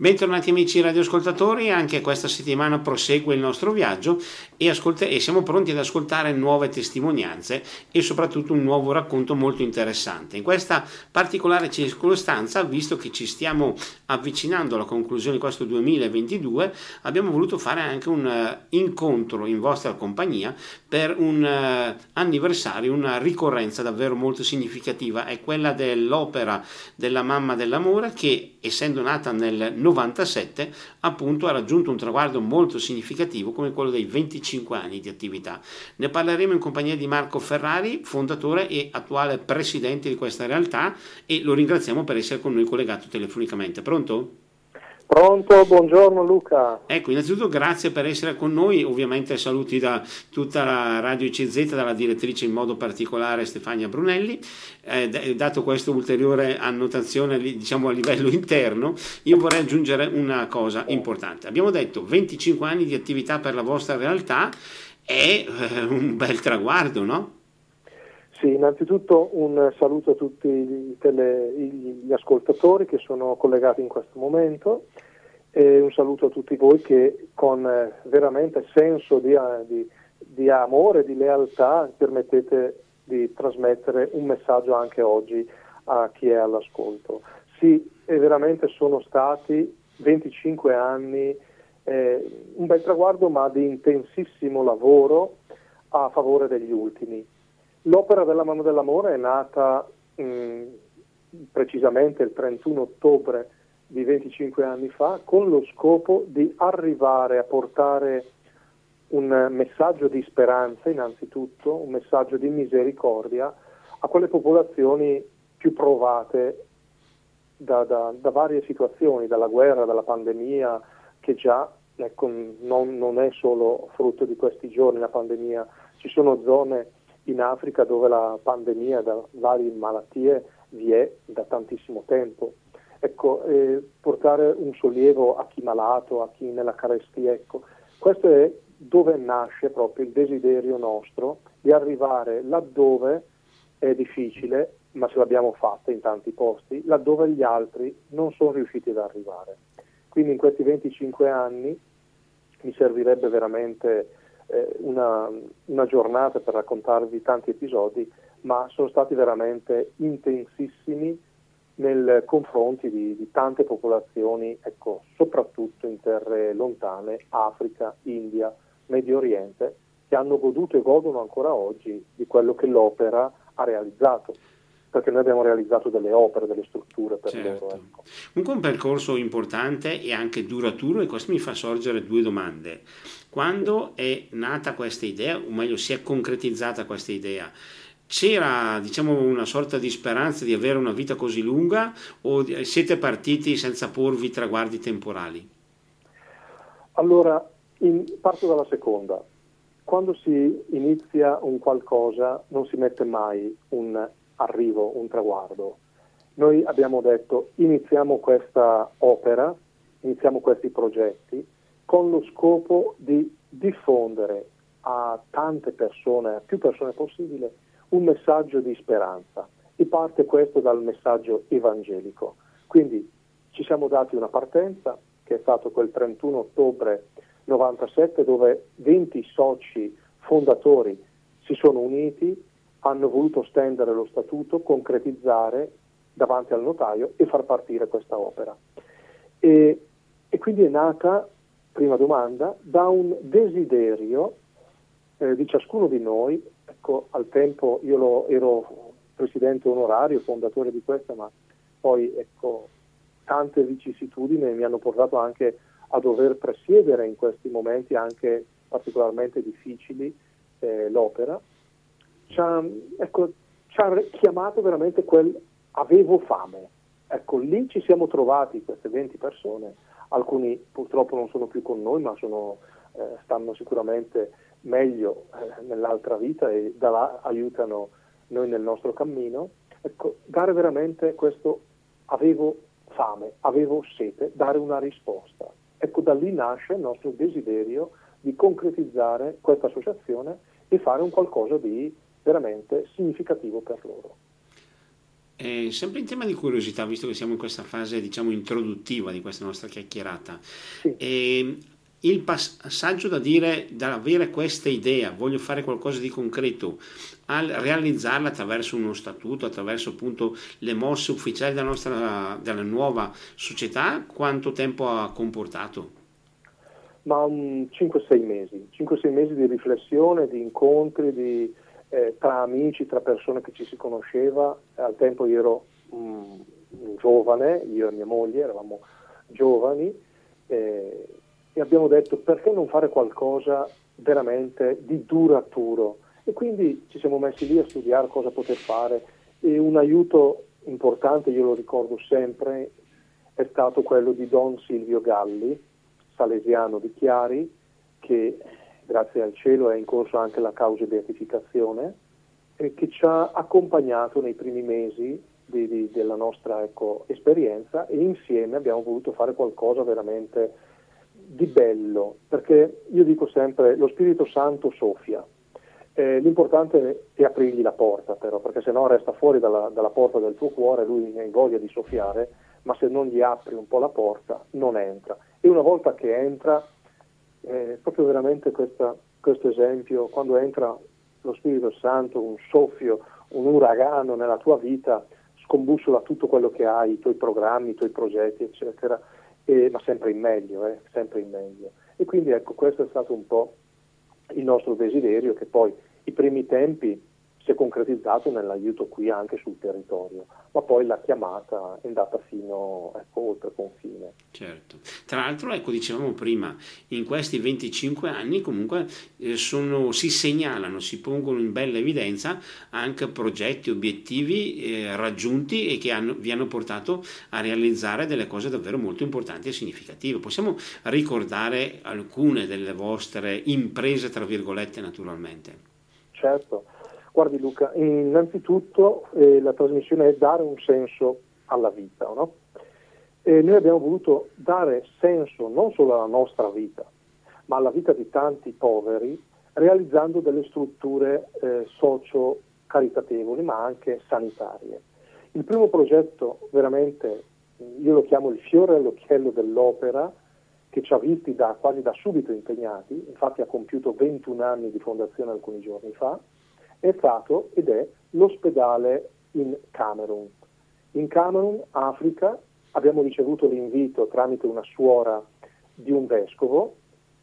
Bentornati amici radioascoltatori, anche questa settimana prosegue il nostro viaggio e, ascolt- e, siamo pronti ad ascoltare nuove testimonianze e soprattutto un nuovo racconto molto interessante. In questa particolare circostanza, visto che ci stiamo avvicinando alla conclusione di questo 2022, abbiamo voluto fare anche un uh, incontro in vostra compagnia per un uh, anniversario, una ricorrenza davvero molto significativa, è quella dell'opera della Mamma dell'Amore che essendo nata nel 97 appunto ha raggiunto un traguardo molto significativo come quello dei 25 anni di attività. Ne parleremo in compagnia di Marco Ferrari, fondatore e attuale presidente di questa realtà e lo ringraziamo per essere con noi collegato telefonicamente. Pronto? Pronto, buongiorno Luca. Ecco, innanzitutto grazie per essere con noi, ovviamente saluti da tutta la Radio ICZ, dalla direttrice in modo particolare Stefania Brunelli. Eh, dato questa ulteriore annotazione diciamo a livello interno, io vorrei aggiungere una cosa importante. Abbiamo detto 25 anni di attività per la vostra realtà è eh, un bel traguardo, no? Sì, innanzitutto un saluto a tutti gli, tele, gli, ascoltatori che sono collegati in questo momento e un saluto a tutti voi che con eh, veramente senso di, eh, di, di amore, di lealtà permettete di trasmettere un messaggio anche oggi a chi è all'ascolto. Sì, veramente sono stati 25 anni, eh, un bel traguardo ma di intensissimo lavoro a favore degli ultimi L'opera della mano dell'amore è nata mh, mm, precisamente il 31 ottobre di 25 anni fa con lo scopo di arrivare a portare un messaggio di speranza innanzitutto, un messaggio di misericordia a quelle popolazioni più provate da, da, da varie situazioni, dalla guerra, dalla pandemia, che già ecco, non, non è solo frutto di questi giorni la pandemia, ci sono zone in Africa dove la pandemia da varie malattie vi è da tantissimo tempo. Ecco, eh, portare un sollievo a chi malato, a chi nella carestia, ecco, questo è dove nasce proprio il desiderio nostro di arrivare laddove è difficile, ma ce l'abbiamo fatta in tanti posti, laddove gli altri non sono riusciti ad arrivare. Quindi in questi 25 anni mi servirebbe veramente eh, una, una giornata per raccontarvi tanti episodi, ma sono stati veramente intensissimi nei confronti di, di, tante popolazioni, ecco, soprattutto in terre lontane, Africa, India, Medio Oriente, che hanno goduto e godono ancora oggi di quello che l'opera ha realizzato perché noi abbiamo realizzato delle opere, delle strutture per certo. loro. Ecco. Comunque un percorso importante e anche duraturo e questo mi fa sorgere due domande. Quando è nata questa idea, o meglio si è concretizzata questa idea, c'era diciamo, una sorta di speranza di avere una vita così lunga o siete partiti senza porvi traguardi temporali? Allora, in, parto dalla seconda. Quando si inizia un qualcosa non si mette mai un arrivo, un traguardo. Noi abbiamo detto iniziamo questa opera, iniziamo questi progetti con lo scopo di diffondere a tante persone, a più persone possibile, un messaggio di speranza e parte questo dal messaggio evangelico. Quindi ci siamo dati una partenza che è stato quel 31 ottobre 97 dove 20 soci fondatori si sono uniti hanno voluto stendere lo statuto, concretizzare davanti al notaio e far partire questa opera. E, e quindi è nata, prima domanda, da un desiderio eh, di ciascuno di noi, ecco, al tempo io ero presidente onorario, fondatore di questa, ma poi ecco, tante vicissitudini mi hanno portato anche a dover presiedere in questi momenti anche particolarmente difficili eh, l'opera ci ha, ecco, ci ha chiamato veramente quel avevo fame. Ecco, lì ci siamo trovati queste 20 persone, alcuni purtroppo non sono più con noi, ma sono, eh, stanno sicuramente meglio eh, nell'altra vita e da là aiutano noi nel nostro cammino. Ecco, dare veramente questo avevo fame, avevo sete, dare una risposta. Ecco, da lì nasce il nostro desiderio di concretizzare questa associazione e fare un qualcosa di veramente significativo per loro. Eh, sempre in tema di curiosità, visto che siamo in questa fase diciamo introduttiva di questa nostra chiacchierata, sì. eh, il passaggio da dire, da avere questa idea, voglio fare qualcosa di concreto, al realizzarla attraverso uno statuto, attraverso appunto le mosse ufficiali della, nostra, della nuova società, quanto tempo ha comportato? Ma um, 5-6 mesi, 5-6 mesi di riflessione, di incontri, di, eh, tra amici, tra persone che ci si conosceva. Al tempo io ero um, giovane, io e mia moglie eravamo giovani. Eh, e abbiamo detto perché non fare qualcosa veramente di duraturo? E quindi ci siamo messi lì a studiare cosa poter fare e un aiuto importante, io lo ricordo sempre, è stato quello di Don Silvio Galli, salesiano di Chiari, che grazie al cielo è in corso anche la causa di beatificazione e che ci ha accompagnato nei primi mesi di, di, della nostra ecco, esperienza e insieme abbiamo voluto fare qualcosa veramente di bello, perché io dico sempre lo Spirito Santo soffia. Eh, l'importante è aprirgli la porta però, perché se no resta fuori dalla, dalla porta del tuo cuore, lui ha voglia di soffiare, ma se non gli apri un po' la porta non entra. E una volta che entra, eh, proprio veramente questa, questo esempio, quando entra lo Spirito Santo, un soffio, un uragano nella tua vita, scombussola tutto quello che hai, i tuoi programmi, i tuoi progetti, eccetera eh, ma sempre in meglio, eh, sempre in meglio. E quindi ecco, questo è stato un po' il nostro desiderio che poi i primi tempi si è concretizzato nell'aiuto qui anche sul territorio, ma poi la chiamata è andata fino ecco, oltre confine. Certo, tra l'altro ecco dicevamo prima, in questi 25 anni comunque eh, sono, si segnalano, si pongono in bella evidenza anche progetti, obiettivi eh, raggiunti e che hanno, vi hanno portato a realizzare delle cose davvero molto importanti e significative. Possiamo ricordare alcune delle vostre imprese, tra virgolette, naturalmente? Certo. Guardi Luca, innanzitutto eh, la trasmissione è dare un senso alla vita, no? E noi abbiamo voluto dare senso non solo alla nostra vita, ma alla vita di tanti poveri, realizzando delle strutture eh, socio-caritatevoli, ma anche sanitarie. Il primo progetto, veramente, io lo chiamo il fiore all'occhiello dell'opera, che ci ha visti da, quasi da subito impegnati, infatti ha compiuto 21 anni di fondazione alcuni giorni fa, è stato ed è l'ospedale in Camerun. In Camerun, Africa, abbiamo ricevuto l'invito tramite una suora di un vescovo,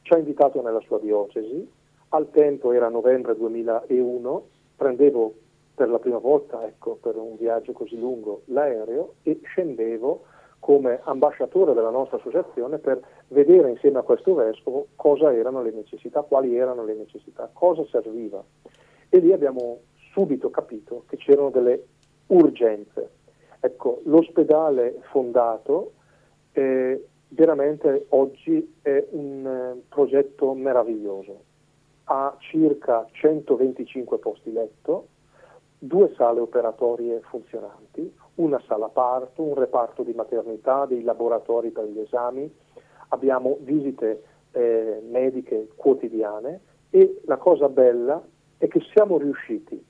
ci ha invitato nella sua diocesi, al tempo era novembre 2001, prendevo per la prima volta, ecco, per un viaggio così lungo, l'aereo e scendevo come ambasciatore della nostra associazione per vedere insieme a questo vescovo cosa erano le necessità, quali erano le necessità, cosa serviva e lì abbiamo subito capito che c'erano delle urgenze. Ecco, l'ospedale fondato eh, veramente oggi è un eh, progetto meraviglioso. Ha circa 125 posti letto, due sale operatorie funzionanti, una sala parto, un reparto di maternità, dei laboratori per gli esami, abbiamo visite eh, mediche quotidiane e la cosa bella è che siamo riusciti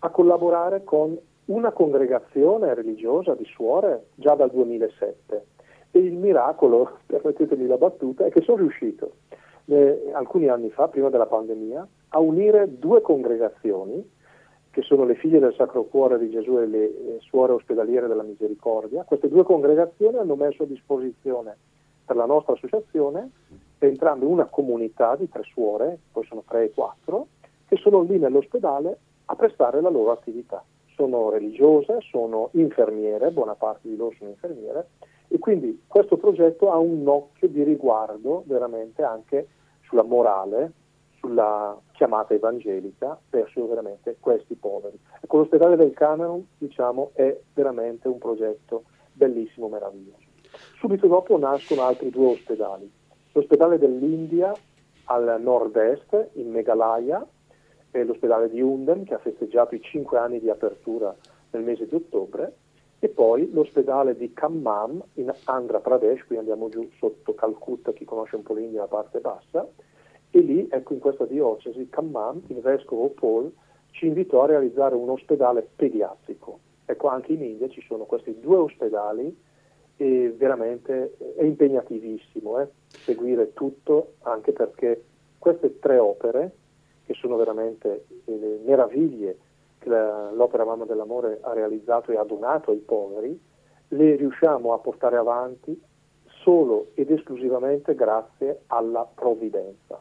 a collaborare con una congregazione religiosa di suore già dal 2007 e il miracolo, permettetemi la battuta, è che sono riuscito eh, alcuni anni fa, prima della pandemia, a unire due congregazioni che sono le figlie del Sacro Cuore di Gesù e le eh, suore ospedaliere della Misericordia. Queste due congregazioni hanno messo a disposizione per la nostra associazione entrambe una comunità di tre suore, poi sono tre e quattro, che sono lì nell'ospedale a prestare la loro attività. Sono religiose, sono infermiere, buona parte di loro sono infermiere, e quindi questo progetto ha un occhio di riguardo veramente anche sulla morale, sulla chiamata evangelica verso veramente questi poveri. Ecco, l'ospedale del Camerun, diciamo, è veramente un progetto bellissimo, meraviglioso. Subito dopo nascono altri due ospedali. L'ospedale dell'India al nord-est, in Meghalaya, è l'ospedale di Undem che ha festeggiato i cinque anni di apertura nel mese di ottobre e poi l'ospedale di Kammam in Andhra Pradesh, qui andiamo giù sotto Calcutta, chi conosce un po' l'India, la parte bassa, e lì, ecco in questa diocesi, Kammam, il vescovo Paul, ci invitò a realizzare un ospedale pediatrico. Ecco, anche in India ci sono questi due ospedali e veramente è impegnativissimo eh, seguire tutto, anche perché queste tre opere, che sono veramente le meraviglie che la, l'opera Mamma dell'Amore ha realizzato e ha donato ai poveri, le riusciamo a portare avanti solo ed esclusivamente grazie alla provvidenza.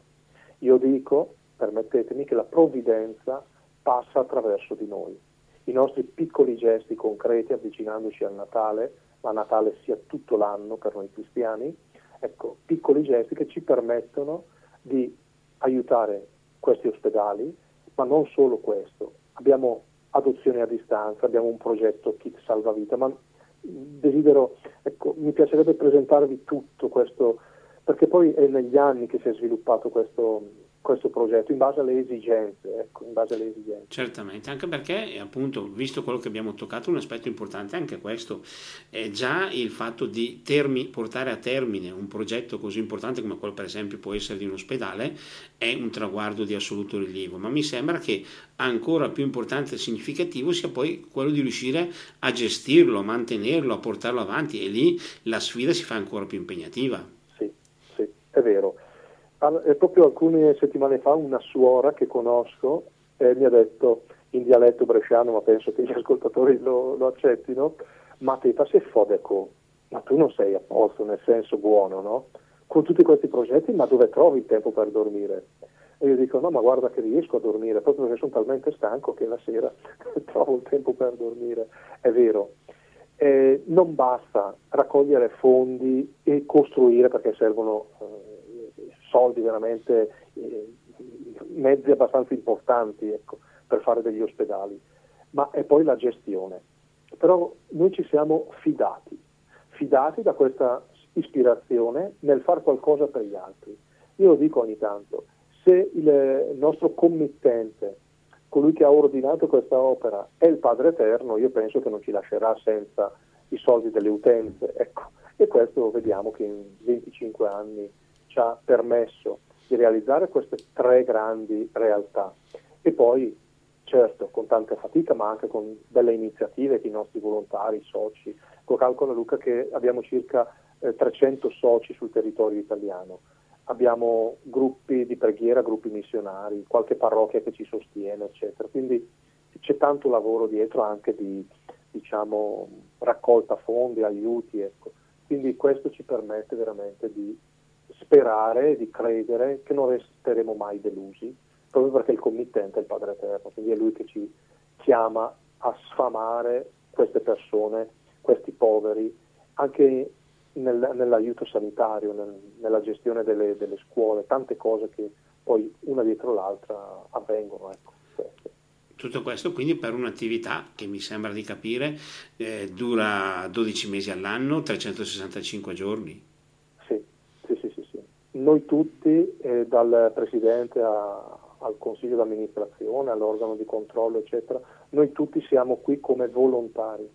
Io dico, permettetemi, che la provvidenza passa attraverso di noi. I nostri piccoli gesti concreti avvicinandoci al Natale, ma Natale sia tutto l'anno per noi cristiani, ecco, piccoli gesti che ci permettono di aiutare questi ospedali, ma non solo questo. Abbiamo adozione a distanza, abbiamo un progetto Kit Salvavita, ma desidero, ecco, mi piacerebbe presentarvi tutto questo, perché poi è negli anni che si è sviluppato questo, questo progetto in base alle esigenze, ecco, in base alle esigenze. Certamente, anche perché appunto, visto quello che abbiamo toccato, un aspetto importante anche questo, è già il fatto di termi, portare a termine un progetto così importante come quello per esempio può essere di un ospedale, è un traguardo di assoluto rilievo, ma mi sembra che ancora più importante e significativo sia poi quello di riuscire a gestirlo, a mantenerlo, a portarlo avanti e lì la sfida si fa ancora più impegnativa. Sì, sì, è vero proprio alcune settimane fa una suora che conosco eh, mi ha detto in dialetto bresciano, ma penso che gli ascoltatori lo, lo accettino, ma te sei fodeco, ma tu non sei a posto nel senso buono, no? Con tutti questi progetti, ma dove trovi il tempo per dormire? E io dico, no, ma guarda che riesco a dormire, proprio perché sono talmente stanco che la sera trovo il tempo per dormire. È vero. Eh, non basta raccogliere fondi e costruire perché servono eh, soldi veramente, eh, mezzi abbastanza importanti ecco, per fare degli ospedali, ma è poi la gestione. Però noi ci siamo fidati, fidati da questa ispirazione nel fare qualcosa per gli altri. Io lo dico ogni tanto, se il nostro committente, colui che ha ordinato questa opera, è il Padre Eterno, io penso che non ci lascerà senza i soldi delle utenze. Ecco. E questo vediamo che in 25 anni ci ha permesso di realizzare queste tre grandi realtà. E poi certo con tanta fatica ma anche con delle iniziative che nostri volontari, soci, calcola Luca che abbiamo circa eh, 300 soci sul territorio italiano, abbiamo gruppi di preghiera, gruppi missionari, qualche parrocchia che ci sostiene eccetera, quindi c'è tanto lavoro dietro anche di diciamo, raccolta fondi, aiuti, ecco. quindi questo ci permette veramente di sperare, di credere che non resteremo mai delusi, proprio perché il committente è il Padre Eterno, quindi è lui che ci chiama a sfamare queste persone, questi poveri, anche nel, nell'aiuto sanitario, nel, nella gestione delle, delle, scuole, tante cose che poi una dietro l'altra avvengono. Ecco, Tutto questo quindi per un'attività che mi sembra di capire eh, dura 12 mesi all'anno, 365 giorni noi tutti, eh, dal Presidente a, al Consiglio d'amministrazione, all'organo di controllo, eccetera, noi tutti siamo qui come volontari.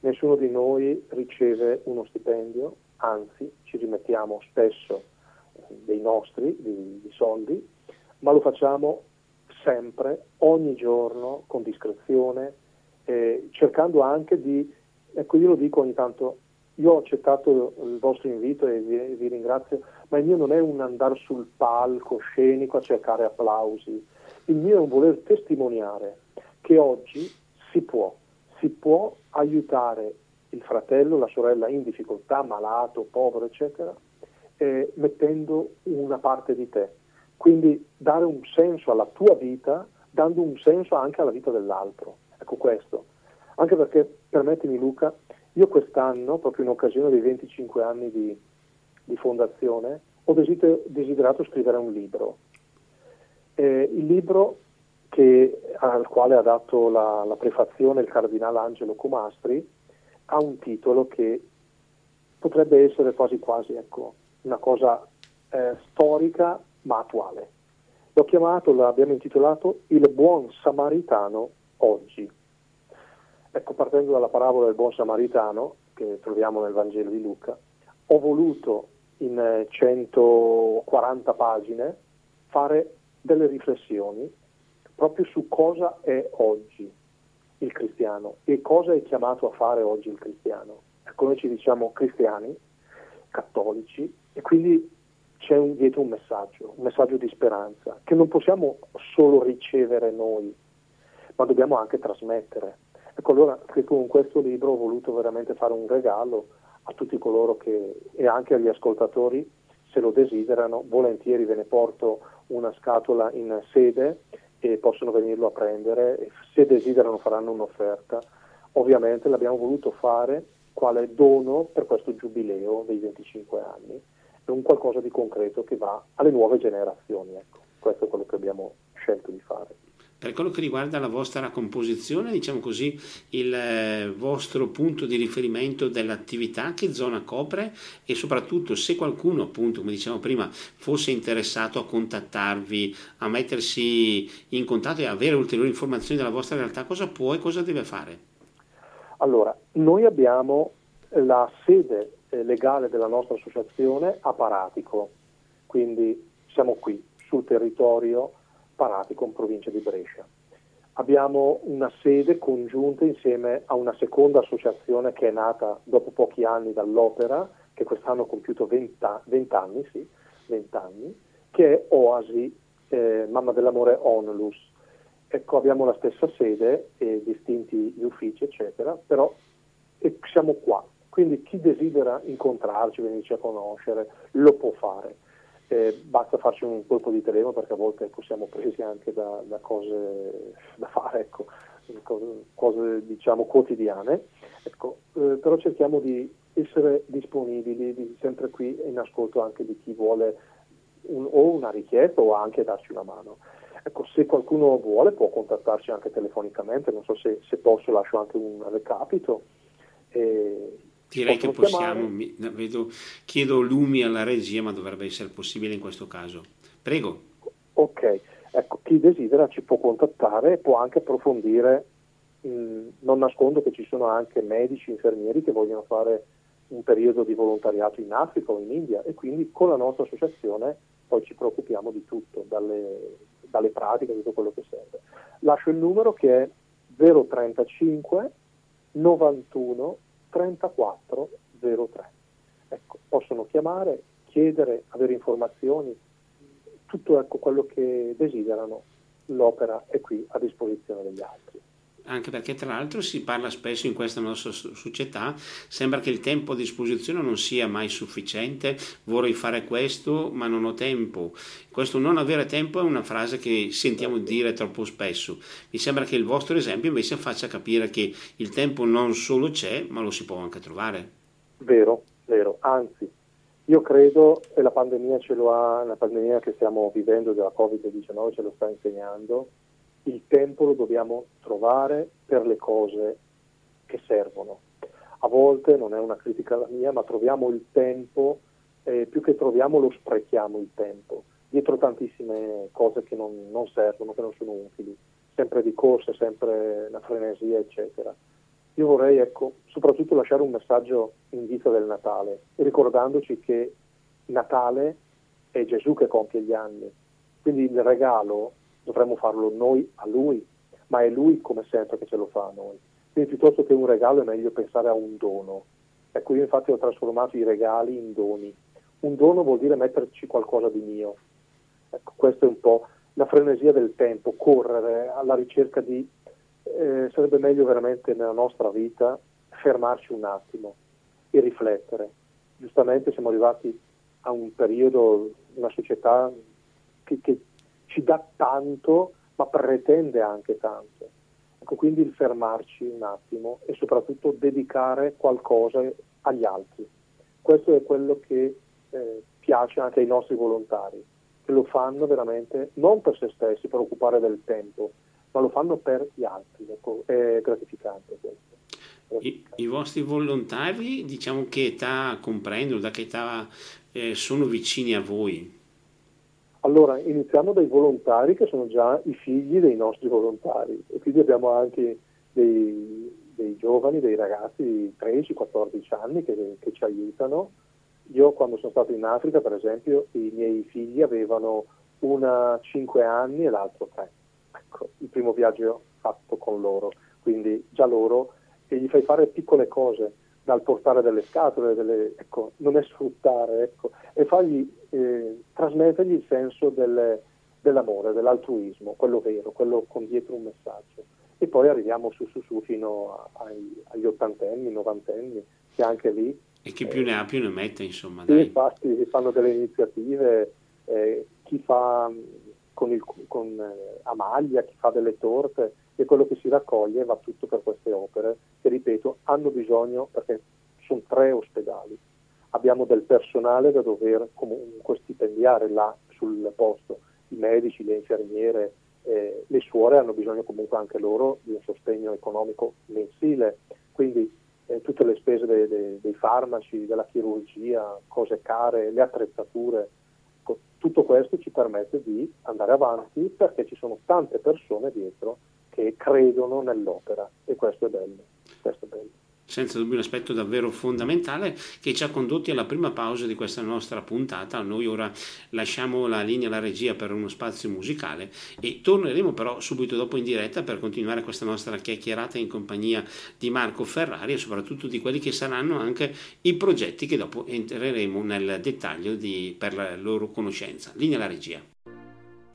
Nessuno di noi riceve uno stipendio, anzi ci rimettiamo spesso eh, dei nostri di, di soldi, ma lo facciamo sempre, ogni giorno, con discrezione, eh, cercando anche di, ecco io lo dico ogni tanto, io ho accettato il vostro invito e vi, vi ringrazio, ma il mio non è un andare sul palco scenico a cercare applausi, il mio è un voler testimoniare che oggi si può, si può aiutare il fratello, la sorella in difficoltà, malato, povero, eccetera, eh, mettendo una parte di te. Quindi dare un senso alla tua vita, dando un senso anche alla vita dell'altro. Ecco questo. Anche perché, permettimi Luca, io quest'anno, proprio in occasione dei 25 anni di, di fondazione, ho desiderato scrivere un libro. Eh, il libro che, al quale ha dato la, la prefazione il cardinale Angelo Comastri ha un titolo che potrebbe essere quasi quasi ecco, una cosa eh, storica ma attuale. L'ho chiamato, l'abbiamo intitolato Il buon samaritano oggi. Ecco, partendo dalla parabola del buon samaritano, che troviamo nel Vangelo di Luca, ho voluto in 140 pagine fare delle riflessioni proprio su cosa è oggi. il cristiano e cosa è chiamato a fare oggi il cristiano. Ecco, noi ci diciamo cristiani, cattolici e quindi c'è un, dietro un messaggio, un messaggio di speranza che non possiamo solo ricevere noi, ma dobbiamo anche trasmettere. Ecco allora che con questo libro ho voluto veramente fare un regalo a tutti coloro che, e anche agli ascoltatori, se lo desiderano, volentieri ve ne porto una scatola in sede e possono venirlo a prendere, se desiderano faranno un'offerta. Ovviamente l'abbiamo voluto fare quale dono per questo giubileo dei 25 anni, è un qualcosa di concreto che va alle nuove generazioni. Ecco. Questo è quello che abbiamo scelto di fare. Per quello che riguarda la vostra composizione, diciamo così, il eh, vostro punto di riferimento dell'attività, che zona copre e soprattutto se qualcuno, appunto, come dicevamo prima, fosse interessato a contattarvi, a mettersi in contatto e avere ulteriori informazioni della vostra realtà, cosa può e cosa deve fare? Allora, noi abbiamo la sede eh, legale della nostra associazione a Paratico, quindi siamo qui sul territorio Paratico in provincia di Brescia. Abbiamo una sede congiunta insieme a una seconda associazione che è nata dopo pochi anni dall'opera, che quest'anno ha compiuto 20, 20 anni, sì, 20 anni, che è Oasi, eh, Mamma dell'Amore Onlus. Ecco, abbiamo la stessa sede, e distinti gli uffici, eccetera, però siamo qua. Quindi chi desidera incontrarci, venirci a conoscere, lo può fare eh, basta farci un colpo di telefono perché a volte ecco, siamo presi anche da, da cose da fare, ecco, cose, diciamo quotidiane, ecco, eh, però cerchiamo di essere disponibili, di, sempre qui in ascolto anche di chi vuole un, o una richiesta o anche darci una mano. Ecco, se qualcuno vuole può contattarci anche telefonicamente, non so se, se posso lascio anche un recapito. Eh, Direi che possiamo, mi, vedo, chiedo lumi alla regia, ma dovrebbe essere possibile in questo caso. Prego. Ok, ecco, chi desidera ci può contattare e può anche approfondire. Mm, non nascondo che ci sono anche medici, infermieri che vogliono fare un periodo di volontariato in Africa o in India e quindi con la nostra associazione poi ci preoccupiamo di tutto, dalle, dalle pratiche, tutto quello che serve. Lascio il numero che è 035 91 3403. Ecco, possono chiamare, chiedere, avere informazioni, tutto ecco, quello che desiderano, l'opera è qui a disposizione degli altri anche perché tra l'altro si parla spesso in questa nostra società, sembra che il tempo a disposizione non sia mai sufficiente, vorrei fare questo ma non ho tempo. Questo non avere tempo è una frase che sentiamo dire troppo spesso. Mi sembra che il vostro esempio invece faccia capire che il tempo non solo c'è ma lo si può anche trovare. Vero, vero, anzi io credo, e la pandemia ce lo ha, la pandemia che stiamo vivendo della Covid-19 ce lo sta insegnando, il tempo lo dobbiamo trovare per le cose che servono. A volte, non è una critica la mia, ma troviamo il tempo, eh, più che troviamo lo sprechiamo il tempo, dietro tantissime cose che non, non servono, che non sono utili, sempre di corsa, sempre la frenesia, eccetera. Io vorrei, ecco, soprattutto lasciare un messaggio in vista del Natale, ricordandoci che Natale è Gesù che compie gli anni, quindi il regalo dovremmo farlo noi a lui, ma è lui come sempre che ce lo fa a noi. Quindi piuttosto che un regalo è meglio pensare a un dono. Ecco, io infatti ho trasformato i regali in doni. Un dono vuol dire metterci qualcosa di mio. Ecco, questa è un po' la frenesia del tempo, correre alla ricerca di... Eh, sarebbe meglio veramente nella nostra vita fermarci un attimo e riflettere. Giustamente siamo arrivati a un periodo, una società che, che ci dà tanto, ma pretende anche tanto. Ecco, quindi il fermarci un attimo e soprattutto dedicare qualcosa agli altri. Questo è quello che eh, piace anche ai nostri volontari, che lo fanno veramente non per se stessi, per occupare del tempo, ma lo fanno per gli altri. Ecco, è gratificante questo. I, I, vostri volontari, diciamo che età comprendono, da che età eh, sono vicini a voi? Allora, iniziamo dai volontari che sono già i figli dei nostri volontari e quindi abbiamo anche dei, dei giovani, dei ragazzi di 13-14 anni che, che, ci aiutano. Io quando sono stato in Africa, per esempio, i miei figli avevano una 5 anni e l'altro 3. Ecco, il primo viaggio fatto con loro. quindi già loro, e gli fai fare piccole cose, dal portare delle scatole, delle, ecco, non è sfruttare, ecco, e fargli, eh, trasmettergli il senso del, dell'amore, dell'altruismo, quello vero, quello con dietro un messaggio. E poi arriviamo su su su fino ai, agli ottantenni, novantenni, che anche lì... E chi più eh, ne ha più ne mette, insomma. Sì, infatti si fanno delle iniziative, eh, chi fa con, il, con eh, a maglia, chi fa delle torte, e quello che si raccoglie va tutto per queste opere che, ripeto, hanno bisogno, perché sono tre ospedali, abbiamo del personale da dover comunque stipendiare là sul posto, i medici, le infermiere, eh, le suore hanno bisogno comunque anche loro di un sostegno economico mensile, quindi eh, tutte le spese de, de, dei farmaci, della chirurgia, cose care, le attrezzature, tutto questo ci permette di andare avanti perché ci sono tante persone dietro che credono nell'opera e questo è bello. Questo è bello senza dubbio un aspetto davvero fondamentale che ci ha condotti alla prima pausa di questa nostra puntata. Noi ora lasciamo la linea alla regia per uno spazio musicale e torneremo però subito dopo in diretta per continuare questa nostra chiacchierata in compagnia di Marco Ferrari e soprattutto di quelli che saranno anche i progetti che dopo entreremo nel dettaglio di, per la loro conoscenza. Linea alla regia.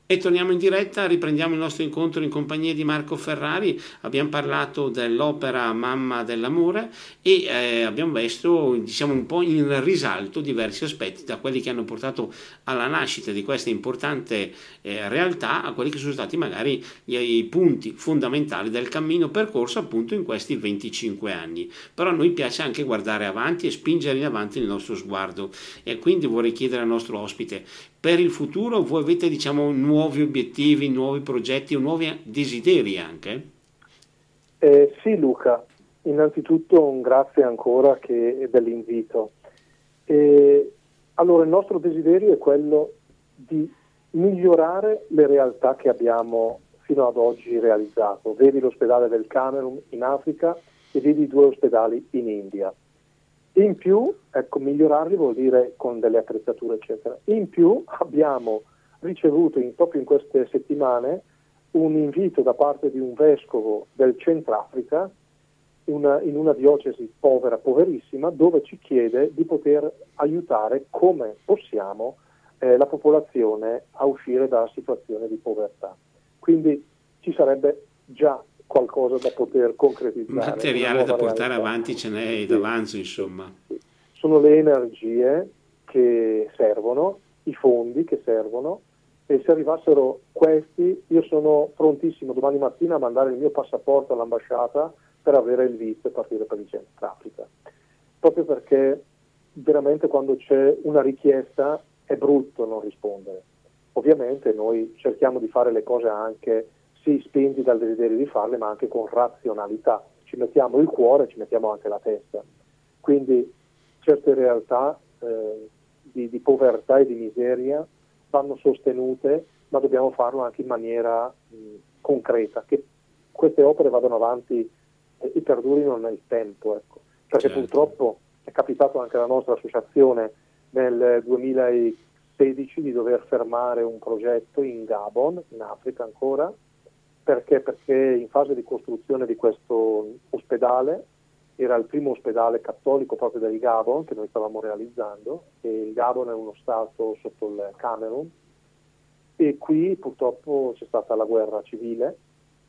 E torniamo in diretta, riprendiamo il nostro incontro in compagnia di Marco Ferrari, abbiamo parlato dell'opera Mamma dell'amore e eh, abbiamo visto diciamo, un po' in risalto diversi aspetti da quelli che hanno portato alla nascita di questa importante eh, realtà a quelli che sono stati magari gli, i punti fondamentali del cammino percorso appunto in questi 25 anni. Però a noi piace anche guardare avanti e spingere in avanti il nostro sguardo e quindi vorrei chiedere al nostro ospite per il futuro voi avete diciamo, nuovi obiettivi, nuovi progetti o nuovi desideri anche? Eh, sì Luca, innanzitutto un grazie ancora che, dell'invito. Eh, allora il nostro desiderio è quello di migliorare le realtà che abbiamo fino ad oggi realizzato. Vedi l'ospedale del Camerun in Africa e vedi due ospedali in India. In più, ecco, migliorarli vuol dire con delle attrezzature, eccetera. In più abbiamo ricevuto in, proprio in queste settimane un invito da parte di un vescovo del Centrafrica una, in una diocesi povera, poverissima, dove ci chiede di poter aiutare come possiamo eh, la popolazione a uscire dalla situazione di povertà. Quindi ci sarebbe già qualcosa da poter concretizzare. Materiale da portare realtà. avanti ce n'è sì. d'avanzo, insomma. Sono le energie che servono, i fondi che servono e se arrivassero questi io sono prontissimo domani mattina a mandare il mio passaporto all'ambasciata per avere il visto e partire per il Centrafrica. Proprio perché veramente quando c'è una richiesta è brutto non rispondere. Ovviamente noi cerchiamo di fare le cose anche sì, spinti dal desiderio di farle, ma anche con razionalità. Ci mettiamo il cuore, ci mettiamo anche la testa. Quindi certe realtà eh, di, di, povertà e di miseria vanno sostenute, ma dobbiamo farlo anche in maniera mh, concreta, che queste opere vadano avanti e, e perdurino nel tempo. Ecco. Perché certo. purtroppo è capitato anche alla nostra associazione nel 2016 di dover fermare un progetto in Gabon, in Africa ancora, perché? Perché in fase di costruzione di questo ospedale era il primo ospedale cattolico proprio del Gabon che noi stavamo realizzando e il Gabon è uno stato sotto il Camerun e qui purtroppo c'è stata la guerra civile,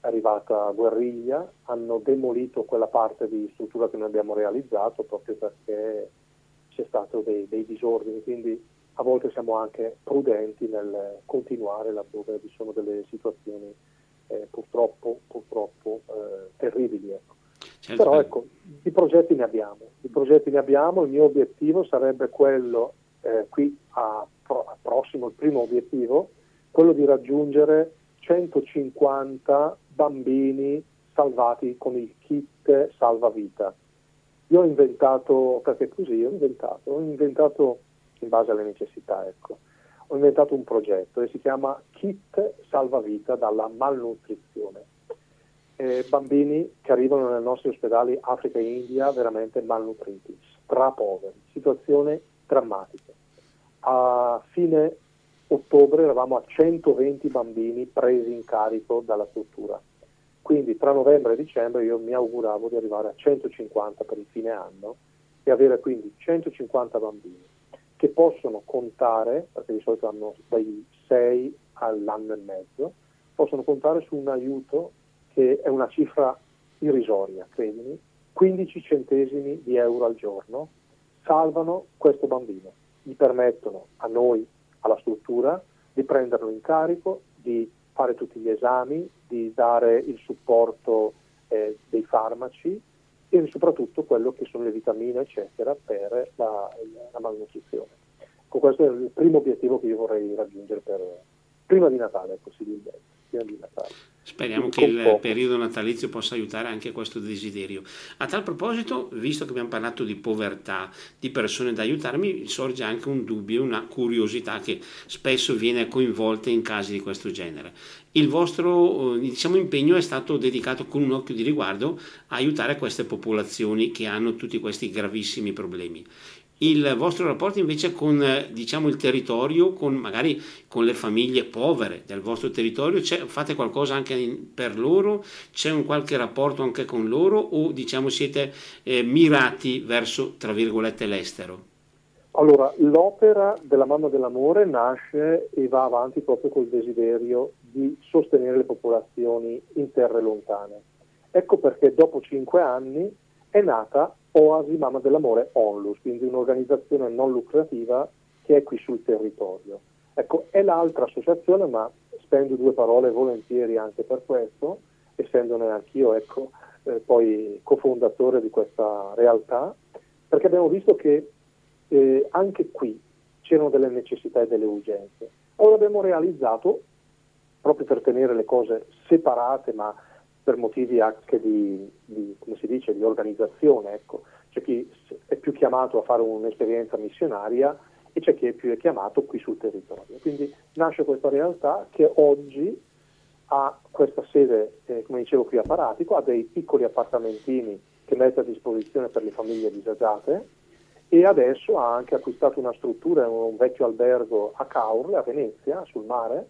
è arrivata guerriglia, hanno demolito quella parte di struttura che noi abbiamo realizzato proprio perché c'è stato dei, dei disordini, quindi a volte siamo anche prudenti nel continuare laddove vi sono delle situazioni eh, purtroppo, purtroppo eh, terribili. Ecco. Certo. Però ecco, i progetti ne abbiamo, i progetti ne abbiamo, il mio obiettivo sarebbe quello, eh, qui a, a prossimo, il primo obiettivo, quello di raggiungere 150 bambini salvati con il kit salvavita. Io ho inventato, perché così ho inventato, ho inventato in base alle necessità, ecco ho inventato un progetto che si chiama Kit Salvavita dalla malnutrizione. Eh, bambini che arrivano nei nostri ospedali Africa e India veramente malnutriti, strapoveri, situazione drammatica. A fine ottobre eravamo a 120 bambini presi in carico dalla struttura. Quindi tra novembre e dicembre io mi auguravo di arrivare a 150 per il fine anno e avere quindi 150 bambini che possono contare, perché di solito hanno dai 6 all'anno e mezzo, possono contare su un aiuto che è una cifra irrisoria, credimi, 15 centesimi di euro al giorno, salvano questo bambino, gli permettono a noi, alla struttura, di prenderlo in carico, di fare tutti gli esami, di dare il supporto eh, dei farmaci e soprattutto quello che sono le vitamine, eccetera, per la, la malnutrizione. Ecco, questo è il primo obiettivo che io vorrei raggiungere per, prima di Natale, possibilmente. Prima di Natale. Speriamo che il periodo natalizio possa aiutare anche a questo desiderio. A tal proposito, visto che abbiamo parlato di povertà, di persone da aiutare, mi sorge anche un dubbio, una curiosità che spesso viene coinvolta in casi di questo genere. Il vostro eh, diciamo, impegno è stato dedicato con un occhio di riguardo a aiutare queste popolazioni che hanno tutti questi gravissimi problemi il vostro rapporto invece con diciamo, il territorio, con magari con le famiglie povere del vostro territorio, fate qualcosa anche per loro? C'è un qualche rapporto anche con loro o diciamo siete eh, mirati verso, tra virgolette, l'estero? Allora, l'opera della Mamma dell'Amore nasce e va avanti proprio col desiderio di sostenere le popolazioni in terre lontane. Ecco perché dopo cinque anni è nata Oasi Mamma dell'Amore Onlus, quindi un'organizzazione non lucrativa che è qui sul territorio. Ecco, è l'altra associazione, ma spendo due parole volentieri anche per questo, essendone anch'io ecco, eh, poi cofondatore di questa realtà, perché abbiamo visto che eh, anche qui c'erano delle necessità e delle urgenze. Ora abbiamo realizzato, proprio per tenere le cose separate ma per motivi anche di, di, dice, di organizzazione. Ecco. C'è chi è più chiamato a fare un'esperienza missionaria e c'è chi è più chiamato qui sul territorio. Quindi nasce questa realtà che oggi ha questa sede, eh, come dicevo qui a Paratico, ha dei piccoli appartamentini che mette a disposizione per le famiglie disagiate e adesso ha anche acquistato una struttura, un vecchio albergo a Caorle, a Venezia, sul mare,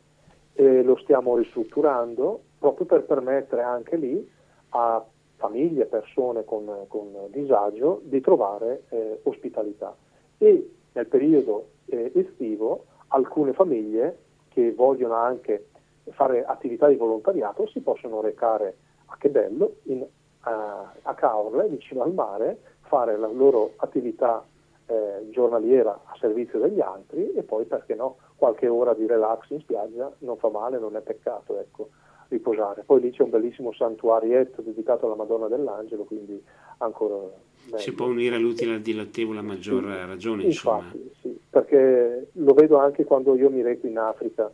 e lo stiamo ristrutturando proprio per permettere anche lì a famiglie, persone con, con disagio di trovare eh, ospitalità. E nel periodo eh, estivo alcune famiglie che vogliono anche fare attività di volontariato si possono recare a Che Bello, in, a, a Caorle, vicino al mare, fare la loro attività eh, giornaliera a servizio degli altri e poi perché no qualche ora di relax in spiaggia non fa male, non è peccato ecco, riposare. Poi lì c'è un bellissimo santuarietto dedicato alla Madonna dell'Angelo, quindi ancora meglio. Si può unire l'utile al dilettevole a maggior sì, ragione, infatti, insomma. Sì, perché lo vedo anche quando io mi reco in Africa.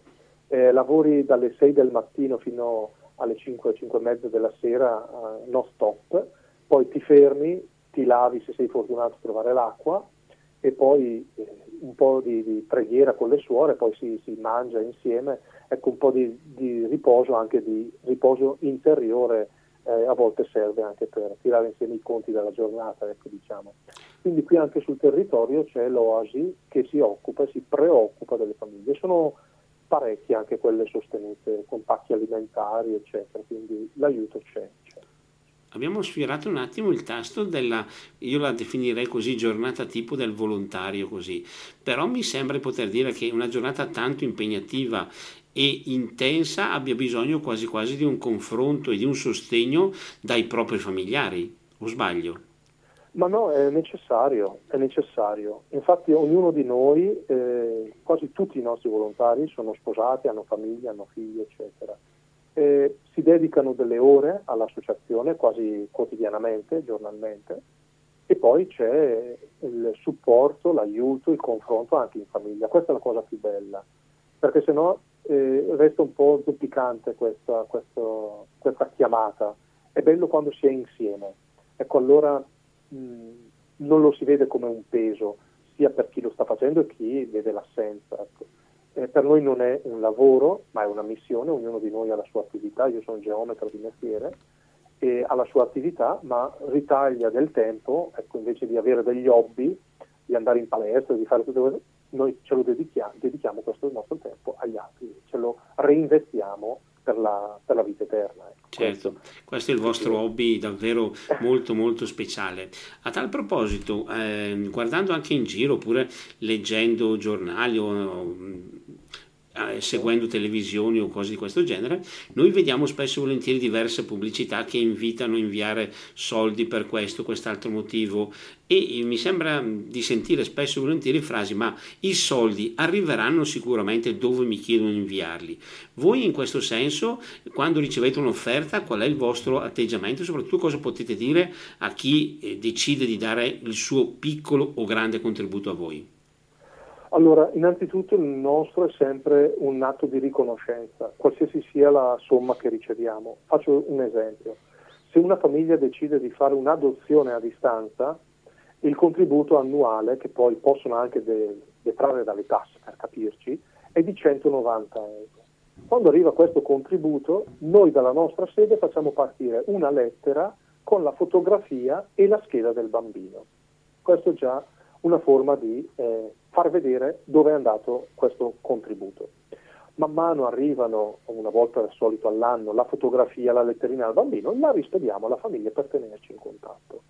Eh, lavori dalle 6 del mattino fino alle 5, 5 e mezza della sera uh, non stop, poi ti fermi, ti lavi se sei fortunato a trovare l'acqua e poi eh, un po' di, di, preghiera con le suore, poi si, si mangia insieme, ecco un po' di, di, riposo, anche di riposo interiore eh, a volte serve anche per tirare insieme i conti della giornata, ecco, diciamo. Quindi qui anche sul territorio c'è l'Oasi che si occupa e si preoccupa delle famiglie, sono parecchie anche quelle sostenute con pacchi alimentari, eccetera, quindi l'aiuto c'è. Abbiamo sfiorato un attimo il tasto della, io la definirei così, giornata tipo del volontario così, però mi sembra poter dire che una giornata tanto impegnativa e intensa abbia bisogno quasi quasi di un confronto e di un sostegno dai propri familiari, o sbaglio? Ma no, è necessario, è necessario. Infatti ognuno di noi, eh, quasi tutti i nostri volontari sono sposati, hanno famiglia, hanno figli, eccetera eh, si dedicano delle ore all'associazione quasi quotidianamente, giornalmente, e poi c'è il supporto, l'aiuto, il confronto anche in famiglia. Questa è la cosa più bella, perché se no eh, resta un po' zoppicante questa, questo, questa, chiamata. È bello quando si è insieme. Ecco, allora mh, non lo si vede come un peso, sia per chi lo sta facendo e chi vede l'assenza. Ecco eh, per noi non è un lavoro, ma è una missione, ognuno di noi ha la sua attività, io sono geometra di mestiere, e ha la sua attività, ma ritaglia del tempo, ecco, invece di avere degli hobby, di andare in palestra, di fare tutte cose, noi ce lo dedichiamo, dedichiamo questo nostro tempo agli altri, ce lo reinvestiamo per la, per la vita eterna. Ecco. Certo. Questo è il vostro hobby davvero molto molto speciale. A tal proposito, eh, guardando anche in giro oppure leggendo giornali o eh, seguendo televisioni o cose di questo genere, noi vediamo spesso e volentieri diverse pubblicità che invitano a inviare soldi per questo, quest'altro motivo e mi sembra di sentire spesso e volentieri frasi ma i soldi arriveranno sicuramente dove mi chiedono di inviarli. Voi in questo senso, quando ricevete un'offerta, qual è il vostro atteggiamento e soprattutto cosa potete dire a chi eh, decide di dare il suo piccolo o grande contributo a voi? Allora, innanzitutto il nostro è sempre un atto di riconoscenza, qualsiasi sia la somma che riceviamo. Faccio un esempio. Se una famiglia decide di fare un'adozione a distanza, il contributo annuale, che poi possono anche de- detrarre dalle tasse per capirci, è di 190 euro. Quando arriva questo contributo, noi dalla nostra sede facciamo partire una lettera con la fotografia e la scheda del bambino. Questo già una forma di eh, far vedere dove è andato questo contributo. Man mano arrivano, una volta al solito all'anno, la fotografia, la letterina al bambino, la rispediamo alla famiglia per tenerci in contatto.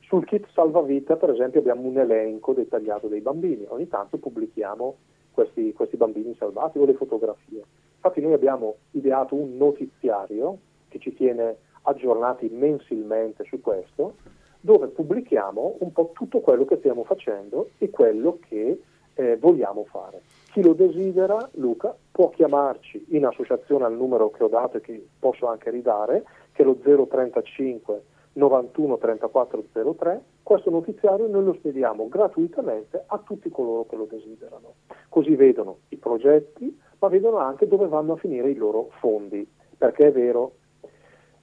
Sul kit salvavita, per esempio, abbiamo un elenco dettagliato dei bambini. Ogni tanto pubblichiamo questi, questi bambini salvati o le fotografie. Infatti noi abbiamo ideato un notiziario che ci tiene aggiornati mensilmente su questo, dove pubblichiamo un po' tutto quello che stiamo facendo e quello che eh, vogliamo fare. Chi lo desidera, Luca, può chiamarci in associazione al numero che ho dato e che posso anche ridare, che è lo 035 91 34 03. Questo notiziario noi lo spediamo gratuitamente a tutti coloro che lo desiderano. Così vedono i progetti, ma vedono anche dove vanno a finire i loro fondi. Perché è vero,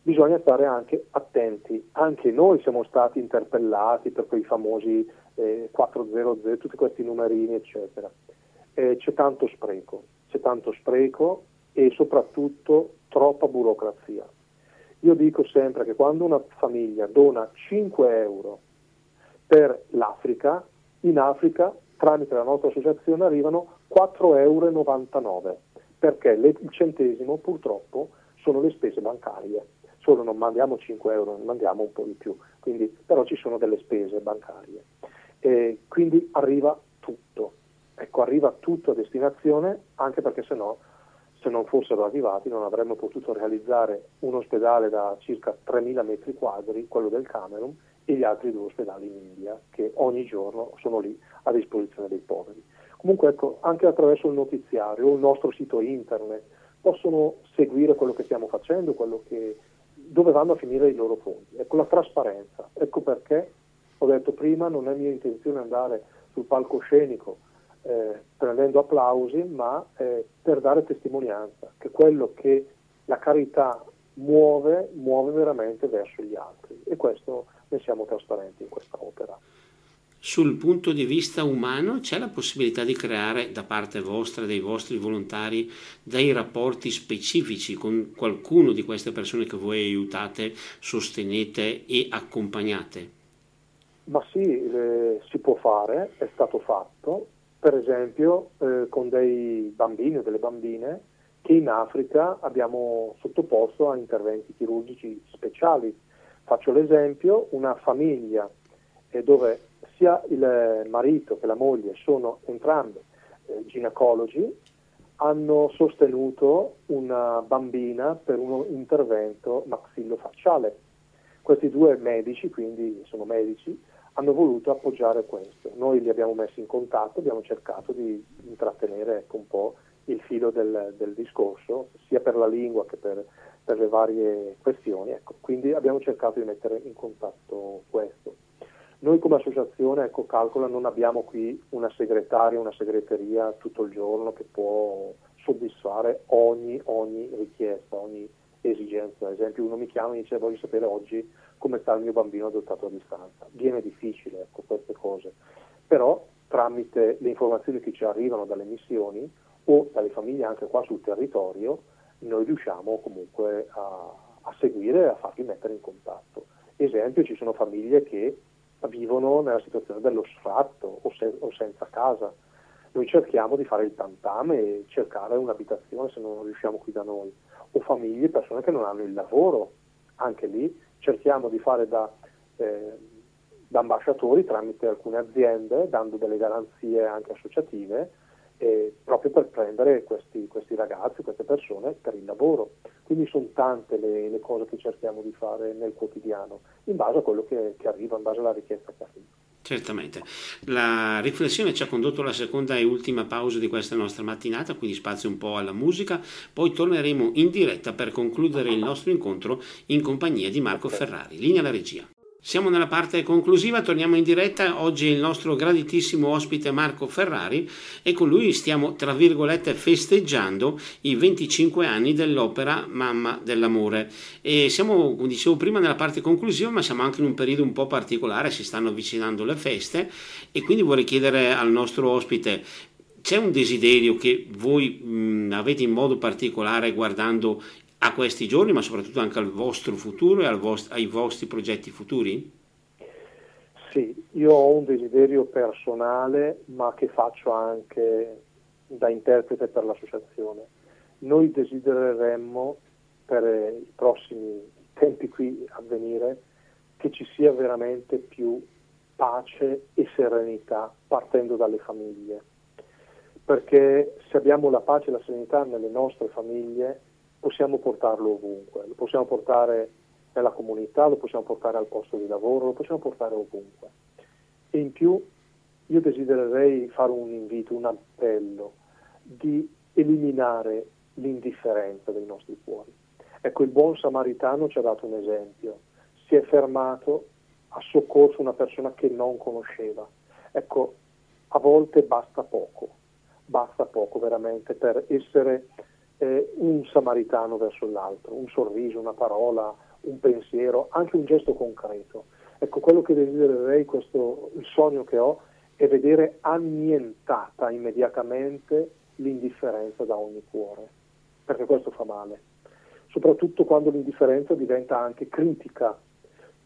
bisogna stare anche attenti. Anche noi siamo stati interpellati per quei famosi eh, 400, tutti questi numerini, eccetera. Eh, c'è tanto spreco, c'è tanto spreco e soprattutto troppa burocrazia. Io dico sempre che quando una famiglia dona 5 euro per l'Africa, in Africa tramite la nostra associazione arrivano 4,99 euro perché le, il centesimo purtroppo sono le spese bancarie solo non mandiamo 5 euro, ne mandiamo un po' di più, quindi, però ci sono delle spese bancarie. E quindi arriva tutto, ecco, arriva tutto a destinazione, anche perché se no, se non fossero arrivati non avremmo potuto realizzare un ospedale da circa 3.000 metri quadri, quello del Camerun, e gli altri due ospedali in India, che ogni giorno sono lì a disposizione dei poveri. Comunque ecco, anche attraverso il notiziario il nostro sito internet possono seguire quello che stiamo facendo, quello che dove vanno a finire i loro fondi. Ecco la trasparenza, ecco perché ho detto prima non è mia intenzione andare sul palcoscenico eh, prendendo applausi, ma eh, per dare testimonianza che quello che la carità muove, muove veramente verso gli altri. E questo ne siamo trasparenti in questa opera sul punto di vista umano c'è la possibilità di creare da parte vostra, dei vostri volontari, dei rapporti specifici con qualcuno di queste persone che voi aiutate, sostenete e accompagnate? Ma sì, eh, si può fare, è stato fatto, per esempio eh, con dei bambini o delle bambine che in Africa abbiamo sottoposto a interventi chirurgici speciali. Faccio l'esempio, una famiglia eh, dove sia il marito che la moglie sono entrambi eh, ginecologi, hanno sostenuto una bambina per un intervento maxillofacciale. Questi due medici, quindi sono medici, hanno voluto appoggiare questo. Noi li abbiamo messi in contatto, abbiamo cercato di intrattenere ecco, un po' il filo del, del, discorso, sia per la lingua che per, per le varie questioni. Ecco, quindi abbiamo cercato di mettere in contatto questo. Noi come associazione, ecco, calcola, non abbiamo qui una segretaria, una segreteria tutto il giorno che può soddisfare ogni, ogni richiesta, ogni esigenza. Ad esempio uno mi chiama e dice voglio sapere oggi come sta il mio bambino adottato a distanza. Viene difficile ecco, queste cose, però tramite le informazioni che ci arrivano dalle missioni o dalle famiglie anche qua sul territorio, noi riusciamo comunque a, a seguire e a farli mettere in contatto. Esempio, ci sono famiglie che vivono nella situazione dello sfratto o, se, o senza casa. Noi cerchiamo di fare il tantam e cercare un'abitazione se non riusciamo qui da noi, o famiglie, persone che non hanno il lavoro anche lì cerchiamo di fare da, eh, da ambasciatori tramite alcune aziende, dando delle garanzie anche associative, eh, proprio per prendere questi, questi, ragazzi, queste persone per il lavoro. Quindi sono tante le, le, cose che cerchiamo di fare nel quotidiano, in base a quello che, che arriva, in base alla richiesta che arriva. Certamente. La riflessione ci ha condotto alla seconda e ultima pausa di questa nostra mattinata, quindi spazio un po' alla musica, poi torneremo in diretta per concludere il nostro incontro in compagnia di Marco Ferrari. Linea alla regia. Siamo nella parte conclusiva, torniamo in diretta. Oggi il nostro graditissimo ospite Marco Ferrari e con lui stiamo, tra virgolette, festeggiando i 25 anni dell'opera Mamma dell'amore. E siamo, come dicevo prima, nella parte conclusiva, ma siamo anche in un periodo un po' particolare, si stanno avvicinando le feste e quindi vorrei chiedere al nostro ospite c'è un desiderio che voi mh, avete in modo particolare guardando a questi giorni, ma soprattutto anche al vostro futuro e vost- ai vostri progetti futuri? Sì, io ho un desiderio personale, ma che faccio anche da interprete per l'associazione. Noi desidereremmo per i prossimi tempi qui a venire che ci sia veramente più pace e serenità partendo dalle famiglie. Perché se abbiamo la pace e la serenità nelle nostre famiglie, possiamo portarlo ovunque, lo possiamo portare nella comunità, lo possiamo portare al posto di lavoro, lo possiamo portare ovunque. E in più io desidererei fare un invito, un appello di eliminare l'indifferenza dei nostri cuori. Ecco, il buon samaritano ci ha dato un esempio, si è fermato, ha soccorso una persona che non conosceva. Ecco, a volte basta poco, basta poco veramente per essere eh, un samaritano verso l'altro, un sorriso, una parola, un pensiero, anche un gesto concreto. Ecco, quello che desidererei, questo, il sogno che ho, è vedere annientata immediatamente l'indifferenza da ogni cuore, perché questo fa male, soprattutto quando l'indifferenza diventa anche critica,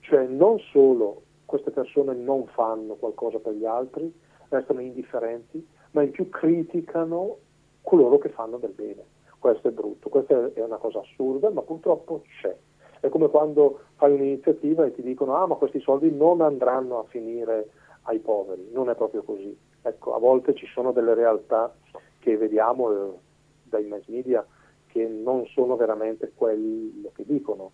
cioè non solo queste persone non fanno qualcosa per gli altri, restano indifferenti, ma in più criticano coloro che fanno del bene questo è brutto, questa è una cosa assurda, ma purtroppo c'è. È come quando fai un'iniziativa e ti dicono ah ma questi soldi non andranno a finire ai poveri, non è proprio così. Ecco, a volte ci sono delle realtà che vediamo eh, dai mass media che non sono veramente quello che dicono,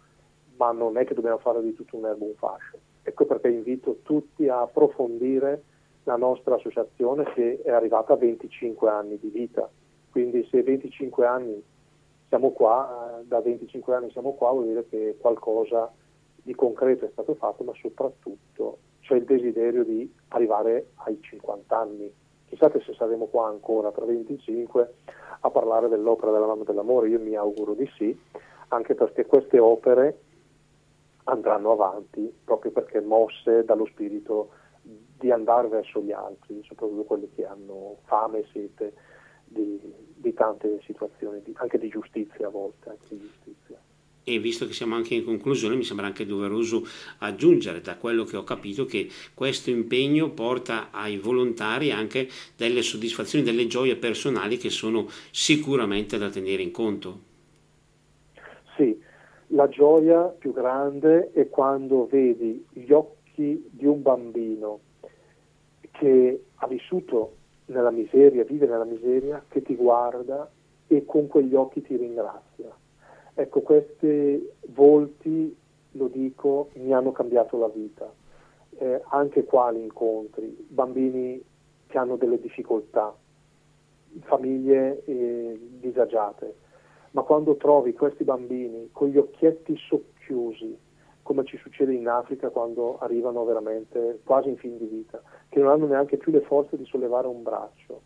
ma non è che dobbiamo fare di tutto un erbo un fascio. Ecco perché invito tutti a approfondire la nostra associazione che è arrivata a 25 anni di vita quindi se 25 anni siamo qua, eh, da 25 anni siamo qua, vuol dire che qualcosa di concreto è stato fatto, ma soprattutto c'è il desiderio di arrivare ai 50 anni. Chissà se saremo qua ancora tra 25 a parlare dell'opera della mamma dell'amore, io mi auguro di sì, anche perché queste opere andranno avanti proprio perché mosse dallo spirito di andare verso gli altri, soprattutto quelli che hanno fame e sete di, di tante situazioni, di, anche di giustizia a volte. Anche di giustizia. E visto che siamo anche in conclusione, mi sembra anche doveroso aggiungere, da quello che ho capito, che questo impegno porta ai volontari anche delle soddisfazioni, delle gioie personali che sono sicuramente da tenere in conto. Sì, la gioia più grande è quando vedi gli occhi di un bambino che ha vissuto nella miseria, vive nella miseria, che ti guarda e con quegli occhi ti ringrazia. Ecco, questi volti, lo dico, mi hanno cambiato la vita. Eh, anche quali incontri, bambini che hanno delle difficoltà, famiglie eh, disagiate, ma quando trovi questi bambini con gli occhietti socchiusi, come ci succede in Africa quando arrivano veramente quasi in fin di vita, che non hanno neanche più le forze di sollevare un braccio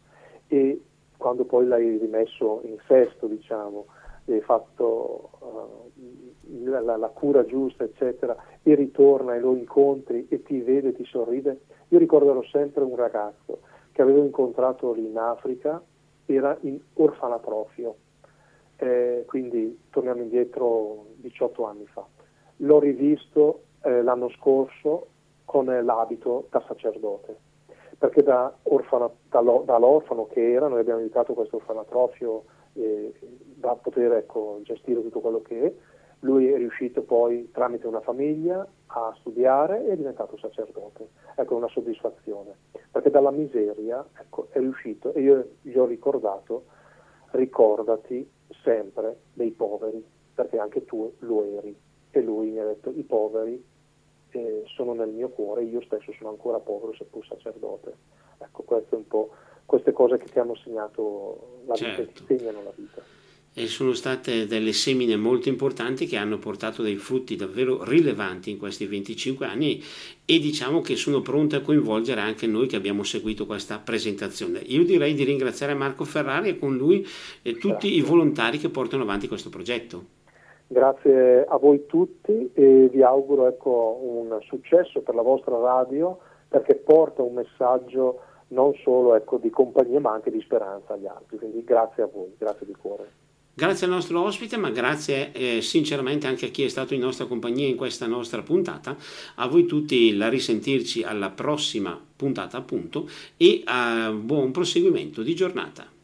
e quando poi l'hai rimesso in sesto, diciamo, e hai fatto uh, la, la, cura giusta, eccetera, e ritorna e lo incontri e ti vede, ti sorride. Io ricorderò sempre un ragazzo che avevo incontrato lì in Africa, era in orfanatrofio, eh, quindi torniamo indietro 18 anni fa l'ho rivisto eh, l'anno scorso con l'abito da sacerdote, perché da orfana, dall'orfano che era, noi abbiamo aiutato questo orfanatrofio eh, da poter ecco, gestire tutto quello che è, lui è riuscito poi tramite una famiglia a studiare e è diventato sacerdote. Ecco, una soddisfazione, perché dalla miseria ecco, è riuscito e io gli ho ricordato, ricordati sempre dei poveri, perché anche tu lo eri. E lui mi ha detto, i poveri eh, sono nel mio cuore, io stesso sono ancora povero seppur sacerdote. Ecco, queste, un po', queste cose che ti hanno segnato la vita, certo. ti segnano la vita e sono state delle semine molto importanti che hanno portato dei frutti davvero rilevanti in questi 25 anni e diciamo che sono pronte a coinvolgere anche noi che abbiamo seguito questa presentazione. Io direi di ringraziare Marco Ferrari e con lui e tutti Grazie. i volontari che portano avanti questo progetto. Grazie a voi tutti e vi auguro ecco, un successo per la vostra radio perché porta un messaggio non solo ecco, di compagnia ma anche di speranza agli altri. Quindi grazie a voi, grazie di cuore. Grazie al nostro ospite, ma grazie eh, sinceramente anche a chi è stato in nostra compagnia in questa nostra puntata. A voi tutti la risentirci alla prossima puntata appunto e a buon proseguimento di giornata.